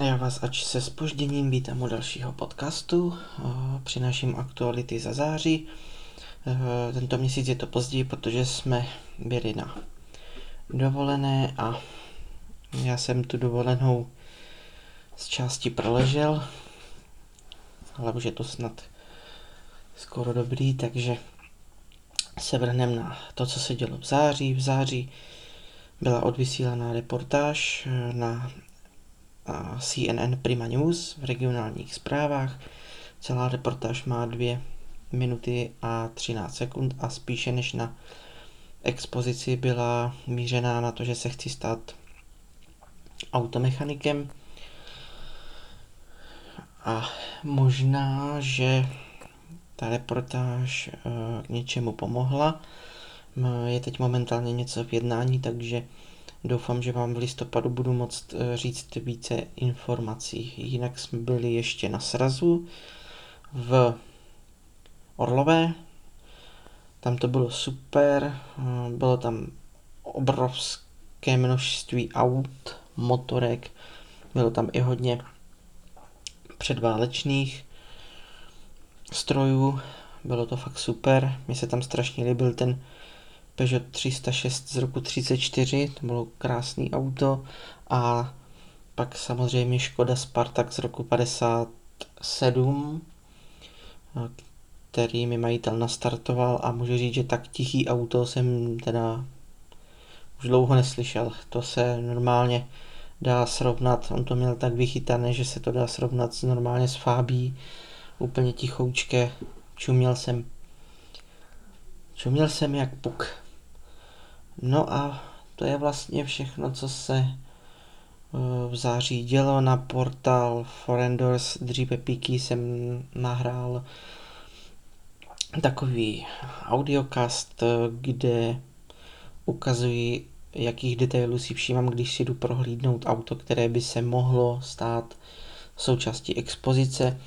Já vás ač se spožděním vítám u dalšího podcastu. Eh, Přináším aktuality za září. Eh, Tento měsíc je to později, protože jsme byli na dovolené a já jsem tu dovolenou z části proležel, ale už je to snad skoro dobrý, takže se vrhneme na to, co se dělo v září. V září byla odvysílaná reportáž eh, na CNN Prima News v regionálních zprávách. Celá reportáž má dvě minuty a 13 sekund a spíše než na expozici byla mířená na to, že se chci stát automechanikem. A možná, že ta reportáž eh, k něčemu pomohla. Je teď momentálně něco v jednání, takže Doufám, že vám v listopadu budu moct eh, říct více informací. Jinak jsme byli ještě na srazu v Orlové. Tam to bylo super. Eh, bylo tam obrovské množství aut, motorek. Bylo tam i hodně předválečných strojů. Bylo to fakt super. Mně se tam strašně líbil ten Peugeot 306 z roku 34, to bylo krásný auto a pak samozřejmě Škoda Spartak z roku 57, který mi majitel nastartoval a můžu říct, že tak tichý auto jsem teda už dlouho neslyšel. To se normálně dá srovnat, on to měl tak vychytané, že se to dá srovnat s normálně s Fábí, úplně tichoučké, čuměl jsem. Čuměl jsem jak puk. No a to je vlastně všechno, co se eh, v září dělo na portál Forendors. Dříve Píky jsem nahrál takový audiocast, kde ukazuji, jakých detailů si všímám, když si jdu prohlídnout auto, které by se mohlo stát součástí expozice.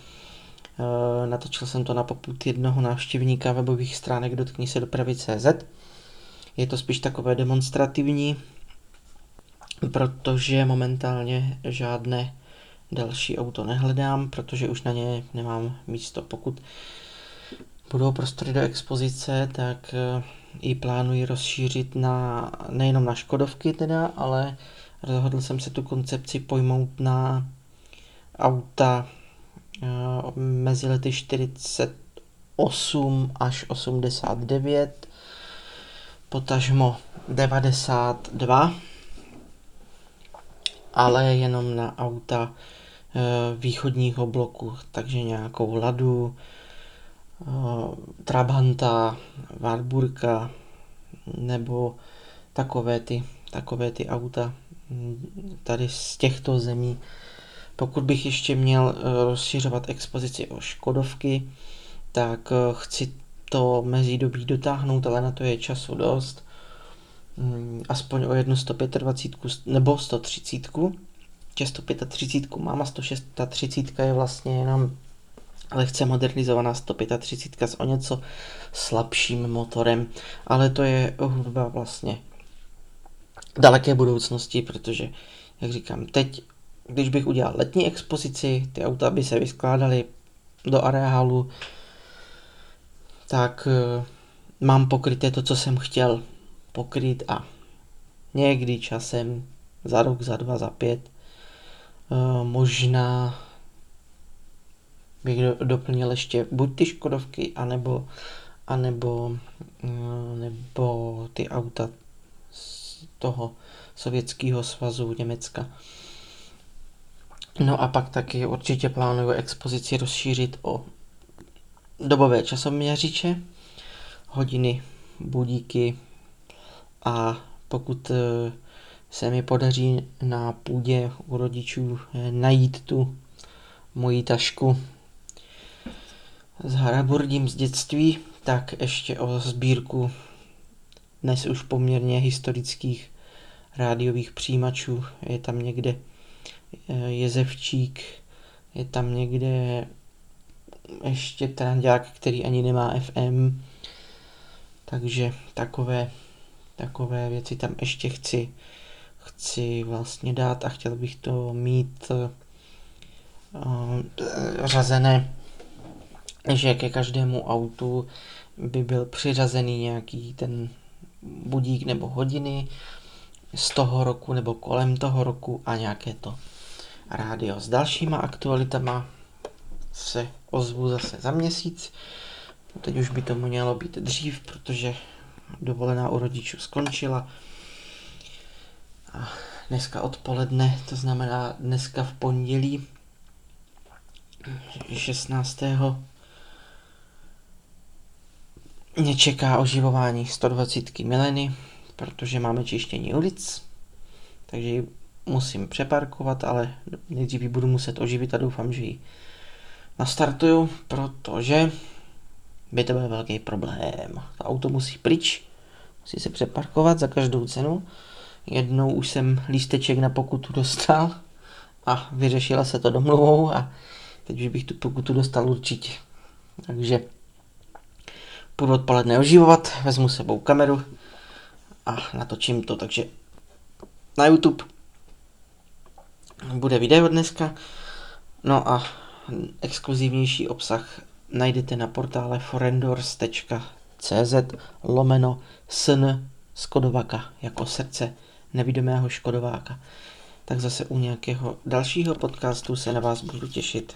Eh, natočil jsem to na poput jednoho návštěvníka webových stránek dotkni se dopravy.cz je to spíš takové demonstrativní, protože momentálně žádné další auto nehledám, protože už na ně nemám místo. Pokud budou prostory do expozice, tak eh, ji plánuji rozšířit na, nejenom na Škodovky teda, ale rozhodl jsem se tu koncepci pojmout na auta eh, mezi lety 48 až 89 potažmo 92, ale jenom na auta e, východního bloku, takže nějakou Ladu, e, Trabanta, Warburka nebo takové ty, takové ty auta tady z těchto zemí. Pokud bych ještě měl e, rozšiřovat expozici o Škodovky, tak chci to mezidobí dotáhnout, ale na to je času dost. Mm, aspoň o jednu 125 nebo 130. Že 135 mám a 136 je vlastně jenom lehce modernizovaná 135 s o něco slabším motorem, ale to je hudba vlastně daleké budoucnosti, protože, jak říkám, teď, když bych udělal letní expozici, ty auta by se vyskládaly do areálu, tak uh, mám pokryté to, co jsem chtěl pokryt a někdy časem za rok, za dva, za pět uh, možná bych do, doplnil ještě buď ty Škodovky, anebo, anebo uh, nebo ty auta z toho sovětského svazu Německa. No a pak taky určitě plánuju expozici rozšířit o dobové časoměřiče, hodiny, budíky a pokud eh, se mi podaří na půdě u rodičů eh, najít tu moji tašku s haraburdím z dětství, tak ještě o sbírku dnes už poměrně historických rádiových přijímačů. Je tam někde eh, Jezevčík, je tam někde ještě trandák, který ani nemá FM, takže takové, takové věci tam ještě chci, chci vlastně dát a chtěl bych to mít řazené, že ke každému autu by byl přiřazený nějaký ten budík nebo hodiny z toho roku nebo kolem toho roku a nějaké to rádio. S dalšíma aktualitama se ozvu zase za měsíc. Teď už by to mělo být dřív, protože dovolená u rodičů skončila. A dneska odpoledne, to znamená dneska v pondělí 16. mě čeká oživování 120 mileny, protože máme čištění ulic, takže ji musím přeparkovat, ale nejdřív ji budu muset oživit a doufám, že ji nastartuju, protože by to byl velký problém. To auto musí pryč, musí se přeparkovat za každou cenu. Jednou už jsem lísteček na pokutu dostal a vyřešila se to domluvou a teď už bych tu pokutu dostal určitě. Takže půjdu odpoledne oživovat, vezmu sebou kameru a natočím to, takže na YouTube bude video dneska, no a exkluzivnější obsah najdete na portále forendors.cz lomeno sn Škodovaka jako srdce nevidomého Škodováka. Tak zase u nějakého dalšího podcastu se na vás budu těšit.